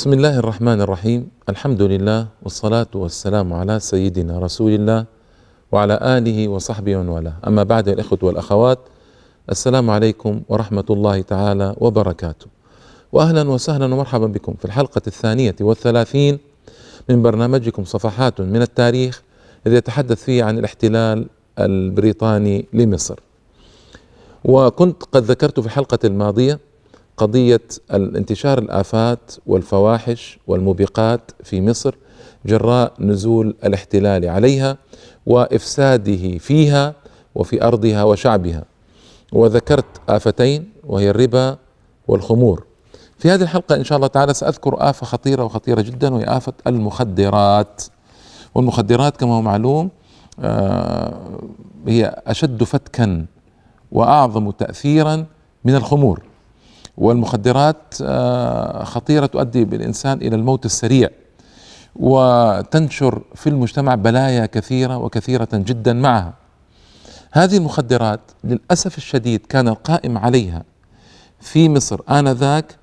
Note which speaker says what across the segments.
Speaker 1: بسم الله الرحمن الرحيم الحمد لله والصلاة والسلام على سيدنا رسول الله وعلى آله وصحبه ومن والاه أما بعد الإخوة والأخوات السلام عليكم ورحمة الله تعالى وبركاته وأهلا وسهلا ومرحبا بكم في الحلقة الثانية والثلاثين من برنامجكم صفحات من التاريخ الذي يتحدث فيه عن الاحتلال البريطاني لمصر وكنت قد ذكرت في الحلقة الماضية قضية الانتشار الآفات والفواحش والموبقات في مصر جراء نزول الاحتلال عليها وإفساده فيها وفي أرضها وشعبها. وذكرت آفتين وهي الربا والخمور. في هذه الحلقة إن شاء الله تعالى سأذكر آفة خطيرة وخطيرة جدا وهي آفة المخدرات. والمخدرات كما هو معلوم آه، هي أشد فتكا وأعظم تأثيرا من الخمور. والمخدرات آه، خطيرة تؤدي بالإنسان إلى الموت السريع وتنشر في المجتمع بلايا كثيرة وكثيرة جدا معها. هذه المخدرات للأسف الشديد كان القائم عليها في مصر آنذاك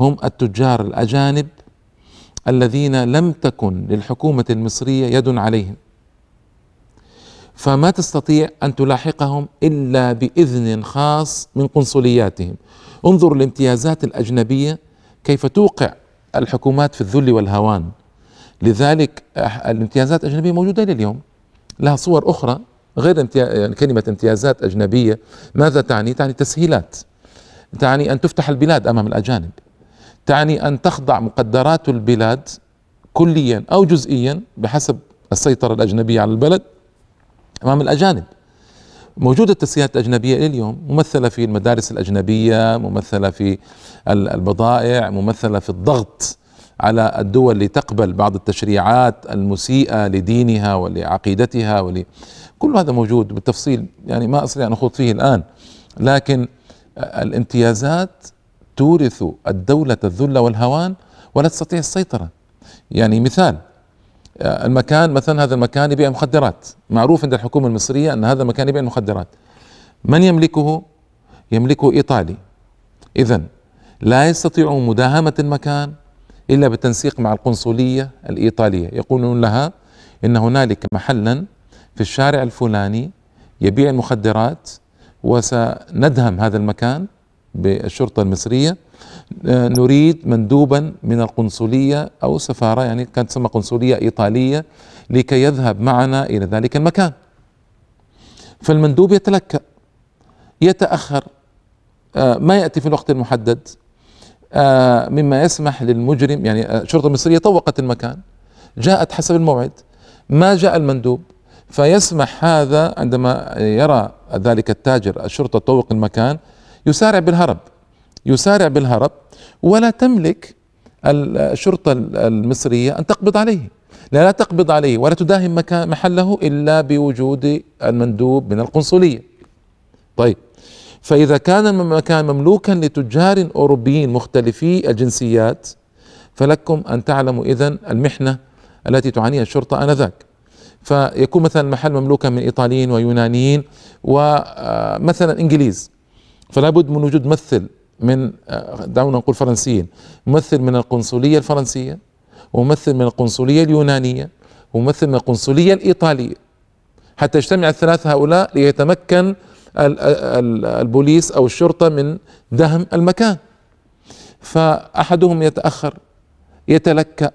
Speaker 1: هم التجار الأجانب الذين لم تكن للحكومة المصرية يد عليهم. فما تستطيع أن تلاحقهم إلا بإذن خاص من قنصلياتهم. انظر الامتيازات الأجنبية كيف توقع الحكومات في الذل والهوان. لذلك الامتيازات الأجنبية موجودة إلى اليوم لها صور أخرى غير يعني كلمة امتيازات أجنبية. ماذا تعني؟ تعني تسهيلات. تعني أن تفتح البلاد أمام الأجانب. تعني أن تخضع مقدرات البلاد كليا أو جزئيا بحسب السيطرة الأجنبية على البلد أمام الأجانب. موجودة التسهيلات الأجنبية إلى اليوم ممثلة في المدارس الأجنبية ممثلة في البضائع ممثلة في الضغط على الدول لتقبل بعض التشريعات المسيئة لدينها ولعقيدتها ول كل هذا موجود بالتفصيل يعني ما أستطيع أن أخوض فيه الآن. لكن الامتيازات تورث الدولة الذل والهوان ولا تستطيع السيطرة. يعني مثال المكان مثلا هذا المكان يبيع مخدرات. معروف عند الحكومة المصرية أن هذا المكان يبيع مخدرات. من يملكه؟ يملكه إيطالي. إذا لا يستطيعون مداهمة المكان إلا بالتنسيق مع القنصلية الإيطالية. يقولون لها إن هنالك محلا في الشارع الفلاني يبيع المخدرات وسندهم هذا المكان بالشرطة المصرية نريد مندوبا من القنصلية أو سفارة يعني كانت تسمى قنصلية إيطالية لكي يذهب معنا إلى ذلك المكان. فالمندوب يتلكأ يتأخر آه، ما يأتي في الوقت المحدد آه، مما يسمح للمجرم يعني الشرطة المصرية طوقت المكان جاءت حسب الموعد ما جاء المندوب فيسمح هذا عندما يرى ذلك التاجر الشرطة تطوق المكان يسارع بالهرب يسارع بالهرب ولا تملك الشرطة المصرية أن تقبض عليه. لا, لا تقبض عليه ولا تداهم مكان محله إلا بوجود المندوب من القنصلية. طيب. فإذا كان المكان مملوكا لتجار أوروبيين مختلفي الجنسيات فلكم أن تعلموا إذن المحنة التي تعانيها الشرطة آنذاك. فيكون مثلا المحل مملوكا من إيطاليين ويونانيين ومثلا إنجليز. فلا بد من وجود ممثل من دعونا نقول فرنسيين. ممثل من القنصلية الفرنسية وممثل من القنصلية اليونانية وممثل من القنصلية الإيطالية. حتى يجتمع الثلاثة هؤلاء ليتمكن البوليس أو الشرطة من دهم المكان. فأحدهم يتأخر يتلكأ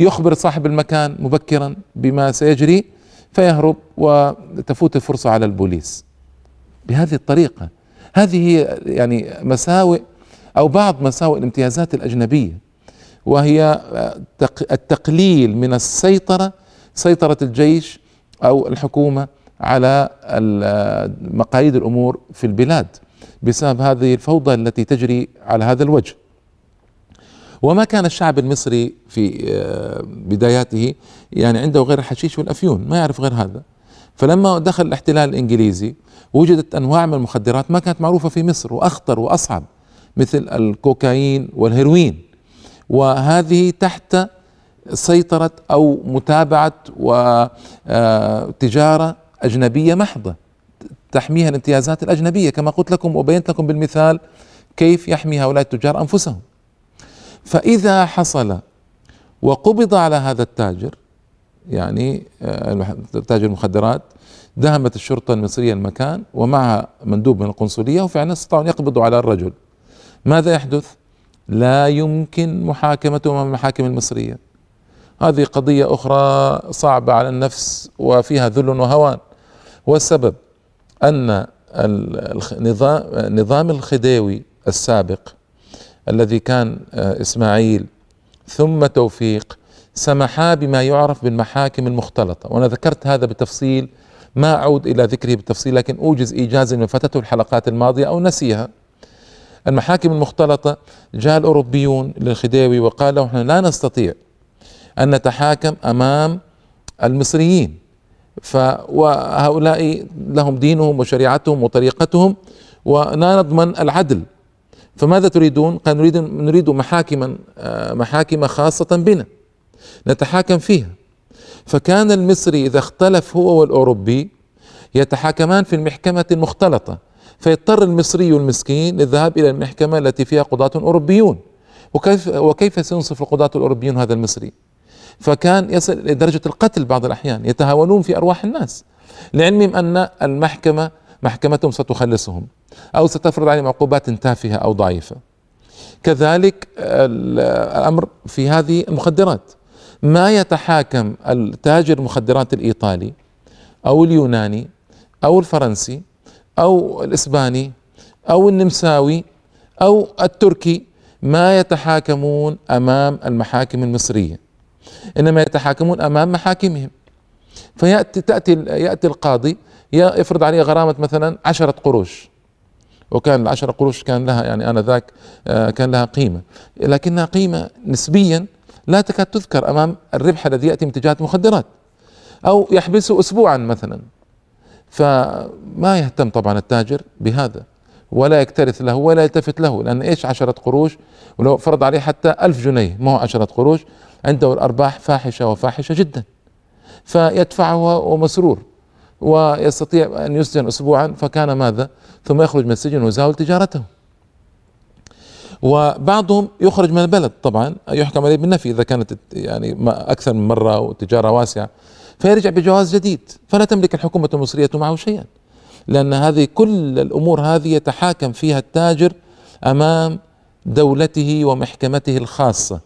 Speaker 1: يخبر صاحب المكان مبكرا بما سيجري فيهرب وتفوت الفرصة على البوليس. بهذه الطريقة هذه يعني مساوئ أو بعض مساوئ الامتيازات الأجنبية وهي التقليل من السيطرة سيطرة الجيش أو الحكومة على مقاييد الأمور في البلاد بسبب هذه الفوضى التي تجري على هذا الوجه. وما كان الشعب المصري في آه، بداياته يعني عنده غير الحشيش والأفيون ما يعرف غير هذا. فلما دخل الاحتلال الإنجليزي وجدت أنواع من المخدرات ما كانت معروفة في مصر وأخطر وأصعب مثل الكوكايين والهيروين. وهذه تحت سيطرة أو متابعة وتجاره آه، أجنبية محضة. تحميها الامتيازات الأجنبية كما قلت لكم وبينت لكم بالمثال كيف يحمي هؤلاء التجار أنفسهم. فإذا حصل وقبض على هذا التاجر يعني آه، تاجر المخدرات. دهمت الشرطة المصرية المكان ومعها مندوب من القنصلية وفعلا استطاعوا أن يقبضوا على الرجل. ماذا يحدث؟ لا يمكن محاكمته أمام المحاكم المصرية. هذه قضية أخرى صعبة على النفس وفيها ذل وهوان. والسبب أن نظام الخديوي السابق الذي كان آه، إسماعيل ثم توفيق سمحا بما يعرف بالمحاكم المختلطة. وأنا ذكرت هذا بتفصيل ما أعود إلى ذكره بالتفصيل لكن أوجز إيجازا من فتته الحلقات الماضية أو نسيها. المحاكم المختلطة جاء الأوروبيون للخديوي وقالوا نحن لا نستطيع أن نتحاكم أمام المصريين. فهؤلاء لهم دينهم وشريعتهم وطريقتهم ولا نضمن العدل. فماذا تريدون؟ قال نريد نريد محاكما آه، محاكم خاصة بنا. نتحاكم فيها. فكان المصري إذا اختلف هو والأوروبي يتحاكمان في المحكمة المختلطة فيضطر المصري المسكين للذهاب إلى المحكمة التي فيها قضاة أوروبيون. وكيف وكيف سينصف القضاة الأوروبيون هذا المصري؟ فكان يصل لدرجة القتل بعض الأحيان يتهاونون في أرواح الناس لعلمهم أن المحكمة محكمتهم ستخلصهم أو ستفرض عليهم عقوبات تافهة أو ضعيفة. كذلك الأمر في هذه المخدرات. ما يتحاكم التاجر المخدرات الإيطالي أو اليوناني أو الفرنسي أو الإسباني أو النمساوي أو التركي ما يتحاكمون أمام المحاكم المصرية. إنما يتحاكمون أمام محاكمهم. فيأتي تأتي يأتي القاضي يفرض عليه غرامة مثلا عشرة قروش. وكان العشرة قروش كان لها يعني آنذاك آه، كان لها قيمة. لكنها قيمة نسبيا لا تكاد تذكر أمام الربح الذي يأتي من تجارة المخدرات أو يحبسه أسبوعا مثلا. فما يهتم طبعا التاجر بهذا ولا يكترث له ولا يلتفت له لأن إيش؟ عشرة قروش ولو فرض عليه حتى ألف جنيه ما هو عشرة قروش عنده الأرباح فاحشة وفاحشة جدا. فيدفعها ومسرور ويستطيع أن يسجن أسبوعا فكان ماذا؟ ثم يخرج من السجن ويزاول تجارته. وبعضهم يخرج من البلد طبعا يحكم عليه بالنفي إذا كانت يعني أكثر من مرة وتجارة واسعة. فيرجع بجواز جديد. فلا تملك الحكومة المصرية معه شيئا. لأن هذه كل الأمور هذه يتحاكم فيها التاجر أمام دولته ومحكمته الخاصة.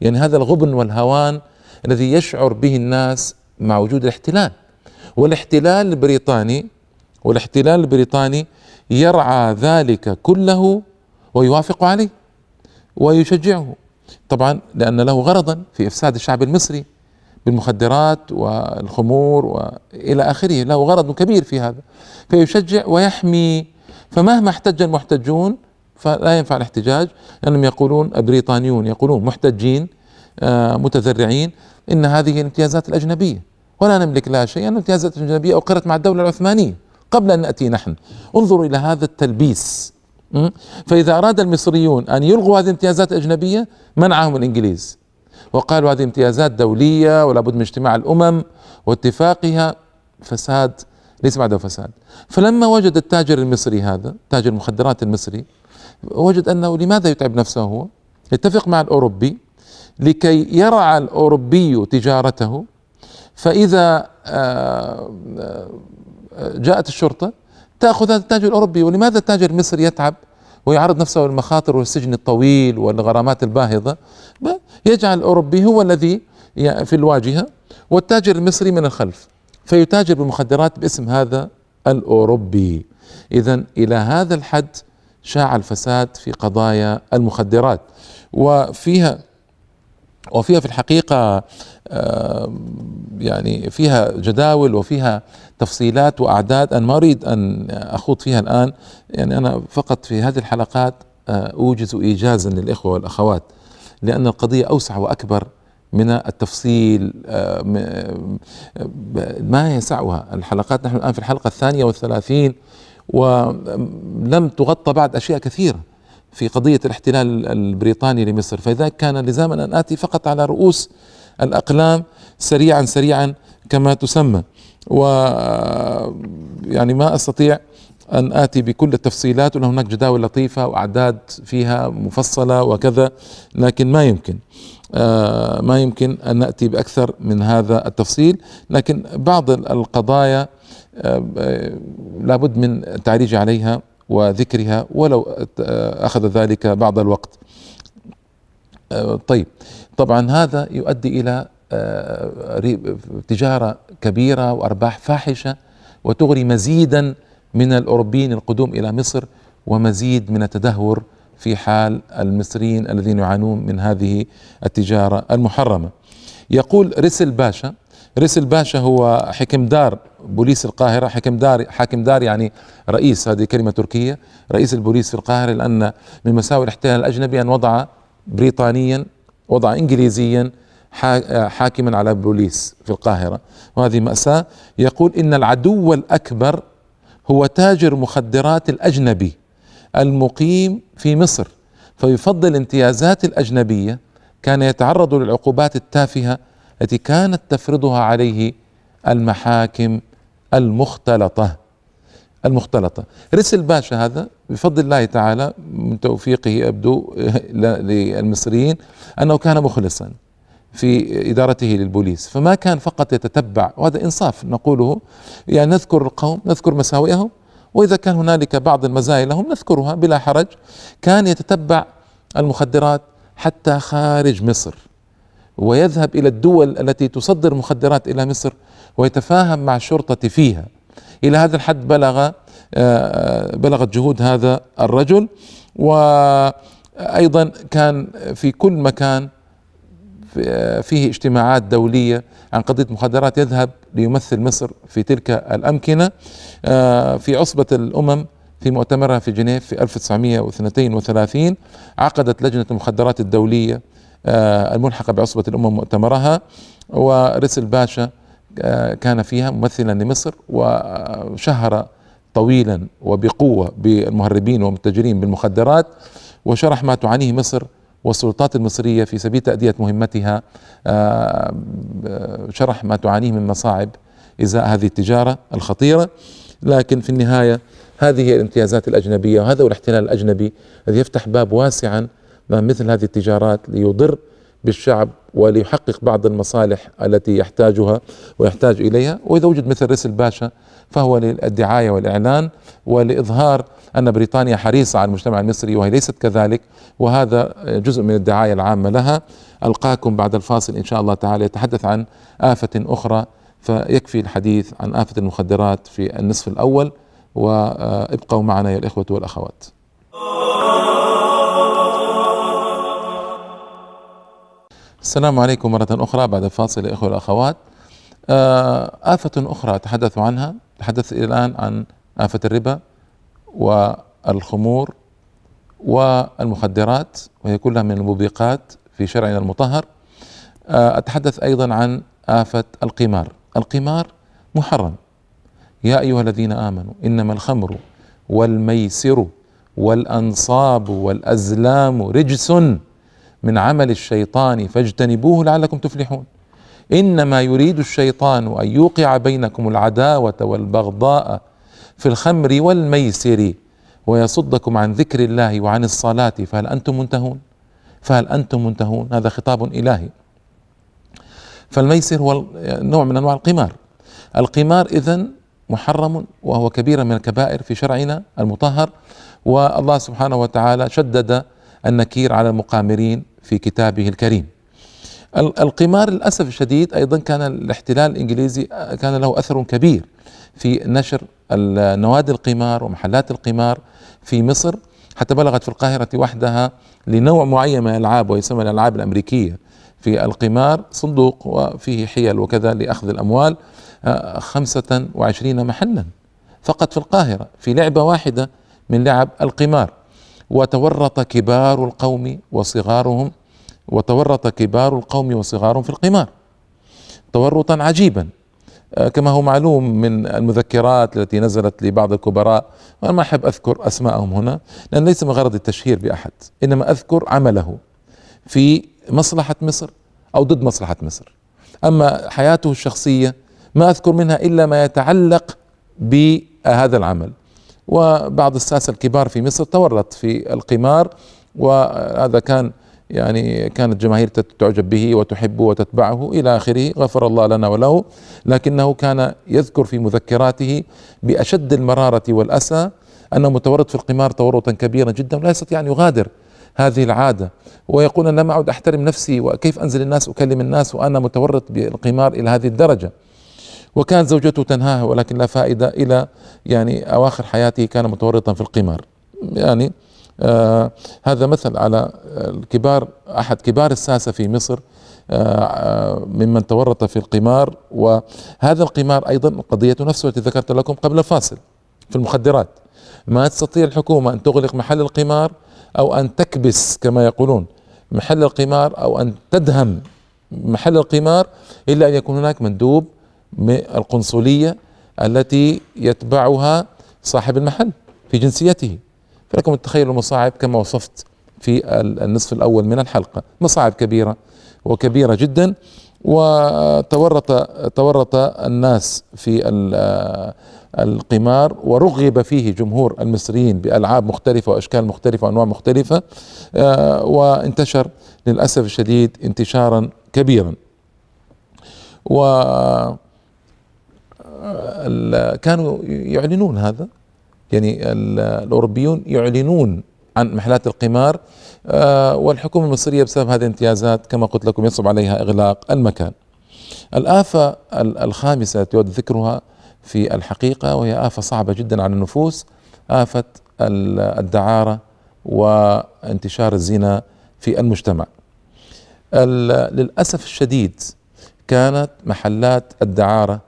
Speaker 1: يعني هذا الغبن والهوان الذي يشعر به الناس مع وجود الاحتلال. والاحتلال البريطاني والاحتلال البريطاني يرعى ذلك كله ويوافق عليه ويشجعه. طبعا لأن له غرضا في إفساد الشعب المصري بالمخدرات والخمور وإلى آخره. له غرض كبير في هذا. فيشجع ويحمي. فمهما احتج المحتجون فلا ينفع الاحتجاج. لانهم يقولون البريطانيون يقولون محتجين آه، متذرعين. إن هذه الامتيازات الأجنبية. ولا نملك لها شيئا. الامتيازات الأجنبية أقرت مع الدولة العثمانية قبل أن نأتي نحن. انظروا إلى هذا التلبيس. فإذا أراد المصريون أن يلغوا هذه الامتيازات الأجنبية منعهم الإنجليز. وقالوا هذه امتيازات دولية ولا بد من اجتماع الأمم واتفاقها. فساد ليس بعده فساد. فلما وجد التاجر المصري هذا تاجر المخدرات المصري وجد أنه لماذا يتعب نفسه هو؟ يتفق مع الأوروبي لكي يرعى الأوروبي تجارته. فإذا آه، آه، جاءت الشرطة تأخذ هذا التاجر الأوروبي ولماذا التاجر المصري يتعب ويعرض نفسه للمخاطر والسجن الطويل والغرامات الباهظة؟ يجعل الأوروبي هو الذي في الواجهة والتاجر المصري من الخلف. فيتاجر بالمخدرات باسم هذا الأوروبي. إذا إلى هذا الحد شاع الفساد في قضايا المخدرات. وفيها وفيها في الحقيقة يعني فيها جداول وفيها تفصيلات وأعداد أنا ما أريد أن أخوض فيها الآن. يعني أنا فقط في هذه الحلقات آه، أوجز إيجازا للإخوة والأخوات لأن القضية أوسع وأكبر من التفصيل آه، ما يسعها الحلقات. نحن الآن في الحلقة الثانية والثلاثين ولم تغطى بعد أشياء كثيرة في قضية الاحتلال البريطاني لمصر. فلذلك كان لزاما أن آتي فقط على رؤوس الأقلام سريعا سريعا كما تسمى. و يعني ما أستطيع أن آتي بكل التفصيلات وان هناك جداول لطيفة وأعداد فيها مفصلة وكذا لكن ما يمكن. آه، ما يمكن أن نأتي بأكثر من هذا التفصيل. لكن بعض القضايا لابد من التعريج عليها وذكرها ولو أخذ ذلك بعض الوقت. طيب. طبعا هذا يؤدي إلى تجارة كبيرة وأرباح فاحشة وتغري مزيدا من الأوروبيين القدوم إلى مصر ومزيد من التدهور في حال المصريين الذين يعانون من هذه التجارة المحرمة. يقول رسل باشا رسل باشا هو حكم دار بوليس القاهرة حكم دار حاكم دار يعني رئيس هذه كلمة تركية رئيس البوليس في القاهرة لأن من مساوئ الاحتلال الأجنبي أن وضع بريطانيا وضع إنجليزيا حاكما على بوليس في القاهرة. وهذه مأساة. يقول إن العدو الأكبر هو تاجر مخدرات الأجنبي المقيم في مصر فيفضل امتيازات الأجنبية كان يتعرض للعقوبات التافهة التي كانت تفرضها عليه المحاكم المختلطة. المختلطة. رسل باشا هذا بفضل الله تعالى من توفيقه يبدو للمصريين أنه كان مخلصا. في إدارته للبوليس فما كان فقط يتتبع وهذا إنصاف نقوله يعني نذكر القوم نذكر مساوئهم وإذا كان هنالك بعض المزايا لهم نذكرها بلا حرج. كان يتتبع المخدرات حتى خارج مصر ويذهب إلى الدول التي تصدر مخدرات إلى مصر ويتفاهم مع الشرطة فيها. إلى هذا الحد بلغ آه، بلغت جهود هذا الرجل وأيضا كان في كل مكان فيه اجتماعات دولية عن قضية مخدرات يذهب ليمثل مصر في تلك الأمكنة آه، في عصبة الأمم في مؤتمرها في جنيف في 1932 عقدت لجنة المخدرات الدولية آه، الملحقة بعصبة الأمم مؤتمرها ورسل باشا آه، كان فيها ممثلا لمصر وشهر طويلا وبقوة بالمهربين والمتجرين بالمخدرات وشرح ما تعانيه مصر والسلطات المصرية في سبيل تأدية مهمتها آه، شرح ما تعانيه من مصاعب إزاء هذه التجارة الخطيرة. لكن في النهاية هذه هي الامتيازات الأجنبية وهذا هو الاحتلال الأجنبي الذي يفتح باب واسعا مثل هذه التجارات ليضر بالشعب وليحقق بعض المصالح التي يحتاجها ويحتاج إليها. وإذا وجد مثل رسل باشا فهو للدعاية والإعلان ولإظهار أن بريطانيا حريصة على المجتمع المصري وهي ليست كذلك وهذا جزء من الدعاية العامة لها. ألقاكم بعد الفاصل إن شاء الله تعالى يتحدث عن آفة أخرى فيكفي الحديث عن آفة المخدرات في النصف الأول. وابقوا معنا يا الإخوة والأخوات. السلام عليكم مرة أخرى. بعد الفاصل إخوة الأخوات آفة أخرى أتحدث عنها تحدث الآن عن آفة الربا والخمور والمخدرات وهي كلها من الموبقات في شرعنا المطهر. آه، أتحدث أيضا عن آفة القمار. القمار محرم. يا أيها الذين آمنوا إنما الخمر والميسر والأنصاب والأزلام رجس من عمل الشيطان فاجتنبوه لعلكم تفلحون. إنما يريد الشيطان أن يوقع بينكم العداوة والبغضاء في الخمر والميسر ويصدكم عن ذكر الله وعن الصلاة فهل أنتم منتهون؟ فهل أنتم منتهون؟ هذا خطاب إلهي. فالميسر هو نوع من أنواع القمار. القمار اذا محرم وهو كبيرة من الكبائر في شرعنا المطهر والله سبحانه وتعالى شدد النكير على المقامرين في كتابه الكريم. القمار للأسف الشديد أيضا كان الاحتلال الإنجليزي كان له أثر كبير في نشر نوادي القمار ومحلات القمار في مصر حتى بلغت في القاهرة وحدها لنوع معين من الألعاب ويسمى الألعاب الأمريكية في القمار صندوق وفيه حيل وكذا لأخذ الأموال آه، خمسة وعشرين محلا فقط في القاهرة في لعبة واحدة من لعب القمار. وتورط كبار القوم وصغارهم وتورط كبار القوم وصغارهم في القمار. تورطا عجيبا. آه، كما هو معلوم من المذكرات التي نزلت لبعض الكبراء وأنا ما أحب أذكر أسماءهم هنا لأن ليس من غرض التشهير بأحد إنما أذكر عمله في مصلحة مصر أو ضد مصلحة مصر. أما حياته الشخصية ما أذكر منها إلا ما يتعلق بهذا العمل. وبعض الساسة الكبار في مصر تورط في القمار وهذا كان يعني كانت جماهير تعجب به وتحبه وتتبعه إلى آخره غفر الله لنا وله لكنه كان يذكر في مذكراته بأشد المرارة والأسى أنه متورط في القمار تورطا كبيرا جدا ولا يستطيع أن يغادر هذه العادة. ويقول أنا لم أعد أحترم نفسي وكيف أنزل الناس أكلم الناس وأنا متورط بالقمار إلى هذه الدرجة؟ وكانت زوجته تنهاه ولكن لا فائدة إلى يعني أواخر حياته كان متورطا في القمار. يعني آه هذا مثل على الكبار أحد كبار الساسة في مصر آه, آه، ممن تورط في القمار وهذا القمار أيضا القضية نفسها التي ذكرت لكم قبل الفاصل في المخدرات. ما تستطيع الحكومة أن تغلق محل القمار أو أن تكبس كما يقولون محل القمار أو أن تدهم محل القمار إلا أن يكون هناك مندوب من القنصلية التي يتبعها صاحب المحل في جنسيته. فلكم التخيل المصاعب كما وصفت في النصف الأول من الحلقة. مصاعب كبيرة وكبيرة جدا وتورط تورط الناس في القمار ورغب فيه جمهور المصريين بألعاب مختلفة وأشكال مختلفة وأنواع مختلفة آه، وانتشر للأسف الشديد انتشارا كبيرا. و كانوا يعلنون هذا. يعني الأوروبيون يعلنون عن محلات القمار آه، والحكومة المصرية بسبب هذه الامتيازات كما قلت لكم يصعب عليها إغلاق المكان. الآفة الخامسة تود ذكرها في الحقيقة وهي آفة صعبة جدا على النفوس آفة الدعارة وانتشار الزنا في المجتمع. للأسف الشديد كانت محلات الدعارة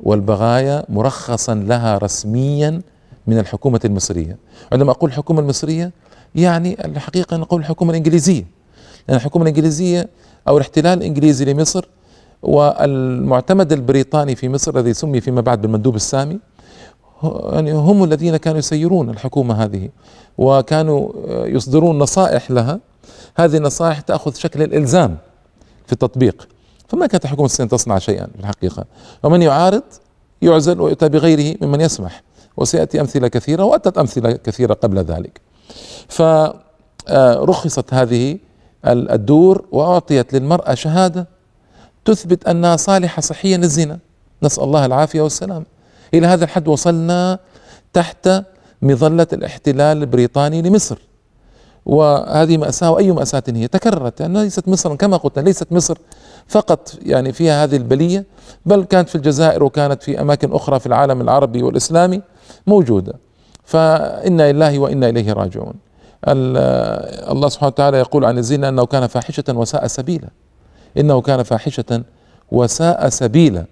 Speaker 1: والبغايا مرخصا لها رسميا من الحكومة المصرية. عندما أقول الحكومة المصرية يعني الحقيقة نقول الحكومة الإنجليزية. لأن الحكومة الإنجليزية أو الاحتلال الإنجليزي لمصر والمعتمد البريطاني في مصر الذي سمي فيما بعد بالمندوب السامي يعني هم الذين كانوا يسيرون الحكومة هذه وكانوا يصدرون نصائح لها. هذه النصائح تأخذ شكل الإلزام في التطبيق. فما كانت الحكومة الصينية تصنع شيئا في الحقيقة؟ ومن يعارض يعزل ويؤتى بغيره ممن يسمح. وسيأتي أمثلة كثيرة وأتت أمثلة كثيرة قبل ذلك. فرخصت هذه الدور وأعطيت للمرأة شهادة تثبت أنها صالحة صحيا للزنا. نسأل الله العافية والسلام. إلى هذا الحد وصلنا تحت مظلة الاحتلال البريطاني لمصر. وهذه مأساة وأي مأساة هي؟ تكررت يعني ليست مصر كما قلت ليست مصر فقط يعني فيها هذه البلية بل كانت في الجزائر وكانت في أماكن أخرى في العالم العربي والإسلامي موجودة. فإنا لله وإنا إليه راجعون. الله سبحانه وتعالى يقول عن الزنا أنه كان فاحشة وساء سبيلا. إنه كان فاحشة وساء سبيلا.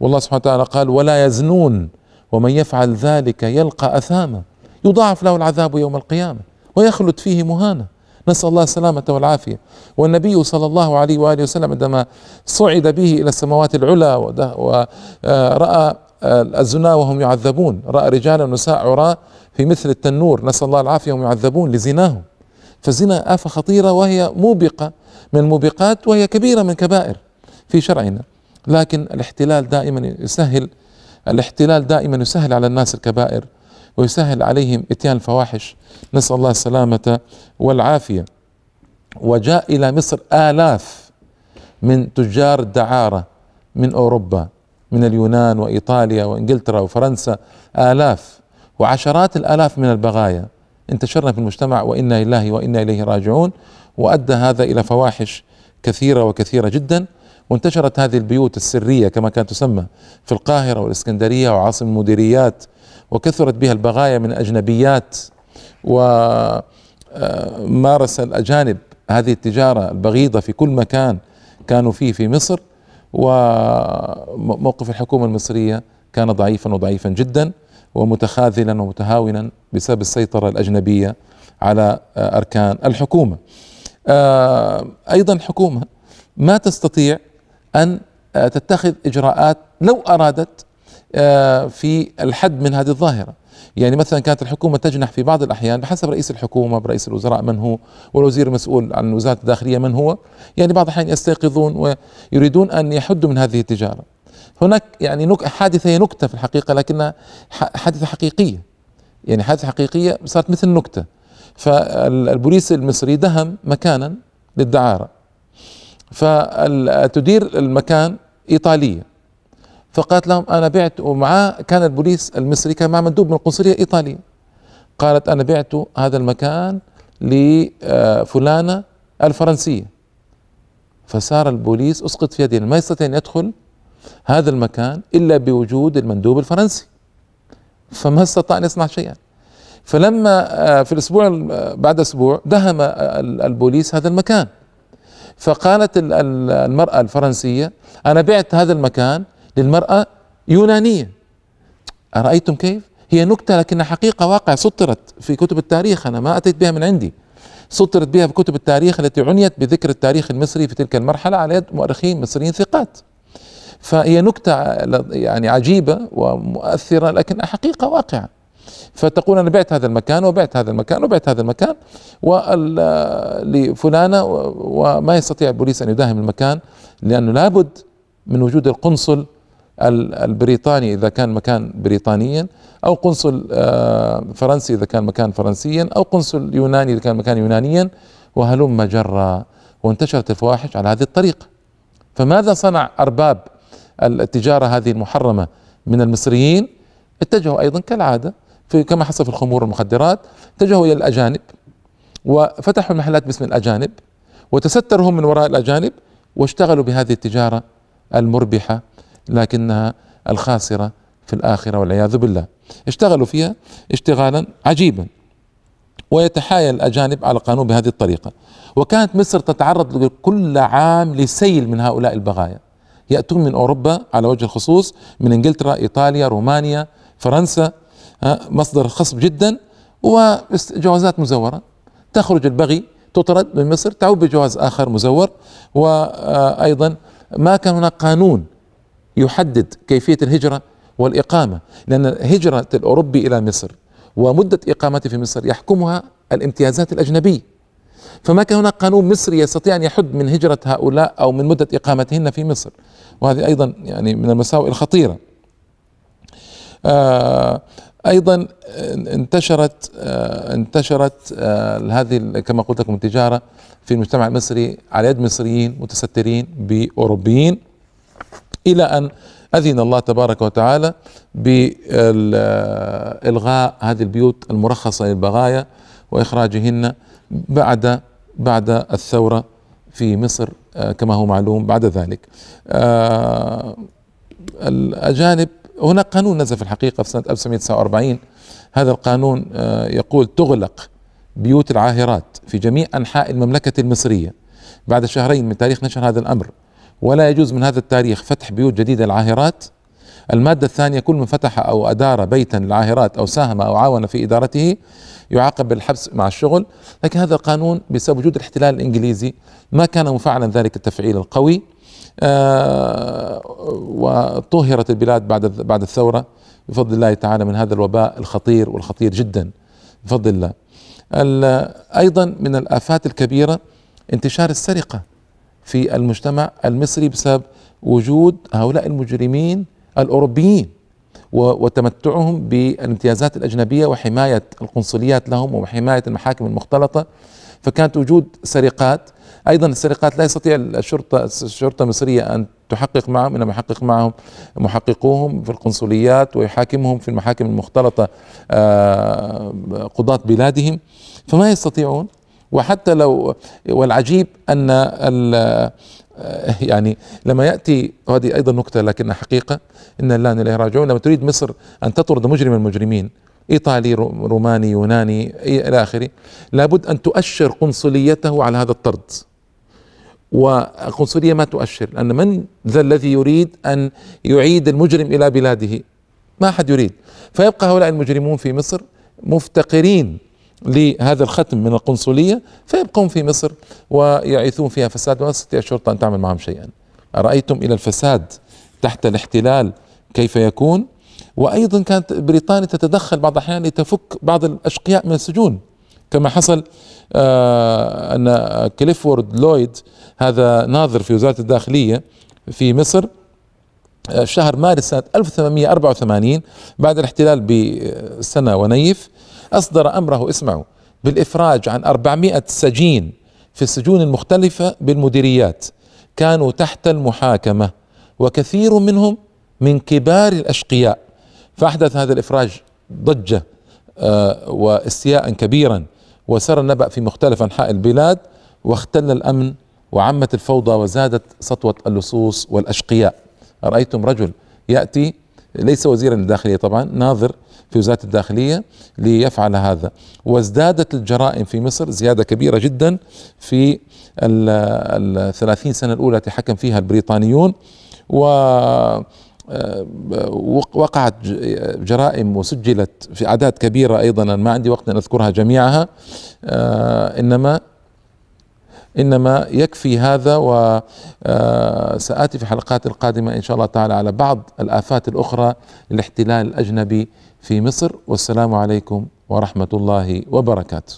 Speaker 1: والله سبحانه وتعالى قال ولا يزنون ومن يفعل ذلك يلقى أثاما. يضاعف له العذاب يوم القيامة ويخلد فيه مهانا. نسأل الله السلامة والعافية. والنبي صلى الله عليه وآله وسلم عندما صعد به إلى السماوات العلى وراى الزنا وهم يعذبون. رأى رجالا ونساء عراة في مثل التنور. نسأل الله العافية وهم يعذبون لزناهم. فالزنا آفة خطيرة وهي موبقة. من الموبقات وهي كبيرة من كبائر في شرعنا. لكن الاحتلال دائما يسهل الاحتلال دائما يسهل على الناس الكبائر. ويسهل عليهم إتيان الفواحش. نسأل الله السلامة والعافية. وجاء إلى مصر آلاف من تجار الدعارة من أوروبا من اليونان وإيطاليا وإنجلترا وفرنسا. آلاف. وعشرات الآلاف من البغايا. انتشرنا في المجتمع وإنا لله وإنا إليه راجعون. وأدى هذا إلى فواحش كثيرة وكثيرة جدا. وانتشرت هذه البيوت السرية كما كانت تسمى في القاهرة والإسكندرية وعاصم المديريات. وكثرت بها البغايا من أجنبيات ومارس آه، الأجانب. هذه التجارة البغيضة في كل مكان كانوا فيه في مصر وموقف الحكومة المصرية كان ضعيفا وضعيفا جدا ومتخاذلا ومتهاونا بسبب السيطرة الأجنبية على آه، أركان الحكومة. آه، أيضا الحكومة ما تستطيع أن تتخذ إجراءات لو أرادت في الحد من هذه الظاهرة. يعني مثلا كانت الحكومة تجنح في بعض الأحيان بحسب رئيس الحكومة برئيس الوزراء من هو والوزير المسؤول عن وزارة الداخلية من هو. يعني بعض الأحيان يستيقظون ويريدون أن يحدوا من هذه التجارة. هناك يعني نك حادثة هي نكتة في الحقيقة لكنها حادثة حقيقية. يعني حادثة حقيقية صارت مثل نكتة. فالبوليس المصري دهم مكانا للدعارة. فتدير المكان إيطالية فقالت لهم أنا بعت ومعاه كان البوليس المصري كان مع مندوب من القنصلية الإيطالية قالت أنا بعت هذا المكان لفلانة الفرنسية. فصار البوليس أسقط في يدين ما يستطيع أن يدخل هذا المكان إلا بوجود المندوب الفرنسي. فما استطاع أن يصنع شيئا. فلما آه، في الأسبوع بعد أسبوع دهم البوليس هذا المكان. فقالت المرأة الفرنسية أنا بعت هذا المكان للمرأة يونانية. أرأيتم كيف؟ هي نكتة لكنها حقيقة واقع سطرت في كتب التاريخ. أنا ما أتيت بها من عندي. سطرت بها في كتب التاريخ التي عنيت بذكر التاريخ المصري في تلك المرحلة على يد مؤرخين مصريين ثقات. فهي نكتة يعني عجيبة ومؤثرة لكن حقيقة واقعة. فتقول أنا بعت هذا المكان وبعت هذا المكان وبعت هذا المكان لفلانة وما يستطيع البوليس أن يداهم المكان لأنه لابد من وجود القنصل البريطاني إذا كان مكان بريطانيا أو قنصل آه، فرنسي إذا كان مكان فرنسيا أو قنصل يوناني إذا كان مكان يونانيا وهلم جرا وانتشرت الفواحش على هذه الطريقة. فماذا صنع أرباب التجارة هذه المحرمة من المصريين؟ اتجهوا أيضا كالعادة في كما حصل في الخمور والمخدرات اتجهوا إلى الأجانب وفتحوا المحلات باسم الأجانب وتستروا هم من وراء الأجانب واشتغلوا بهذه التجارة المربحة. لكنها الخاسرة في الآخرة والعياذ بالله. اشتغلوا فيها اشتغالا عجيبا ويتحايل الأجانب على القانون بهذه الطريقة. وكانت مصر تتعرض كل عام لسيل من هؤلاء البغايا. يأتون من أوروبا على وجه الخصوص من إنجلترا إيطاليا رومانيا فرنسا مصدر خصب جدا وجوازات مزورة. تخرج البغي تطرد من مصر تعود بجواز آخر مزور وأيضا ما كان هناك قانون يحدد كيفية الهجرة والإقامة لأن هجره الأوروبي إلى مصر ومدة إقامته في مصر يحكمها الامتيازات الأجنبية. فما كان هناك قانون مصري يستطيع أن يحد من هجرة هؤلاء أو من مدة إقامتهن في مصر؟ وهذه أيضا يعني من المساوئ الخطيرة. آه أيضا انتشرت آه انتشرت آه هذه كما قلت لكم التجارة في المجتمع المصري على يد مصريين متسترين بأوروبيين. إلى أن أذن الله تبارك وتعالى بإلغاء هذه البيوت المرخصة للبغايا وإخراجهن بعد بعد الثورة في مصر آه، كما هو معلوم بعد ذلك. آه، الأجانب هناك قانون نزل في الحقيقة في سنة 1949 هذا القانون آه، يقول تغلق بيوت العاهرات في جميع أنحاء المملكة المصرية. بعد شهرين من تاريخ نشر هذا الأمر ولا يجوز من هذا التاريخ فتح بيوت جديدة للعاهرات. المادة الثانية كل من فتح أو أدار بيتا للعاهرات أو ساهم أو عاون في إدارته يعاقب بالحبس مع الشغل. لكن هذا القانون بسبب وجود الاحتلال الإنجليزي ما كان مفعلا ذلك التفعيل القوي. آه وطهرت البلاد بعد بعد الثورة. بفضل الله تعالى من هذا الوباء الخطير والخطير جدا. بفضل الله. أيضا من الآفات الكبيرة انتشار السرقة. في المجتمع المصري بسبب وجود هؤلاء المجرمين الأوروبيين وتمتعهم بالامتيازات الأجنبية وحماية القنصليات لهم وحماية المحاكم المختلطة. فكانت وجود سرقات. أيضا السرقات لا يستطيع الشرطه الشرطة المصرية أن تحقق معهم إنما يحقق معهم محققوهم في القنصليات ويحاكمهم في المحاكم المختلطة آه، قضاة بلادهم. فما يستطيعون وحتى لو والعجيب أن يعني لما يأتي وهذه أيضا نكتة لكنها حقيقة إن الله إليه راجعون. لما تريد مصر أن تطرد مجرم المجرمين إيطالي روماني يوناني إلى آخره لابد أن تؤشر قنصليته على هذا الطرد. والقنصليه ما تؤشر؟ لأن من ذا الذي يريد أن يعيد المجرم إلى بلاده؟ ما أحد يريد. فيبقى هؤلاء المجرمون في مصر مفتقرين. لهذا الختم من القنصلية فيبقون في مصر ويعيثون فيها فساد ولا تستطيع الشرطة أن تعمل معهم شيئا. أرأيتم إلى الفساد تحت الاحتلال كيف يكون؟ وأيضا كانت بريطانيا تتدخل بعض الأحيان لتفك بعض الأشقياء من السجون. كما حصل آه أن كليفورد لويد هذا ناظر في وزارة الداخلية في مصر آه، شهر مارس سنة 1884 بعد الاحتلال بسنة ونيف أصدر أمره. اسمعوا. بالإفراج عن 400 سجين في السجون المختلفة بالمديريات كانوا تحت المحاكمة وكثير منهم من كبار الأشقياء. فأحدث هذا الإفراج ضجة آه، واستياء كبيرا وسر النبأ في مختلف أنحاء البلاد واختل الأمن وعمت الفوضى وزادت سطوة اللصوص والأشقياء. رأيتم رجل يأتي ليس وزيرا للداخلية طبعا ناظر في وزارة الداخلية ليفعل هذا. وازدادت الجرائم في مصر زيادة كبيرة جدا في الثلاثين سنة الأولى التي حكم فيها البريطانيون. و آه، وقعت جرائم وسجلت في أعداد كبيرة أيضا. ما عندي وقت أن أذكرها جميعها. آه، إنما إنما يكفي هذا وساتي آه، في الحلقات القادمة إن شاء الله تعالى على بعض الآفات الأخرى للاحتلال الأجنبي في مصر والسلام عليكم ورحمة الله وبركاته.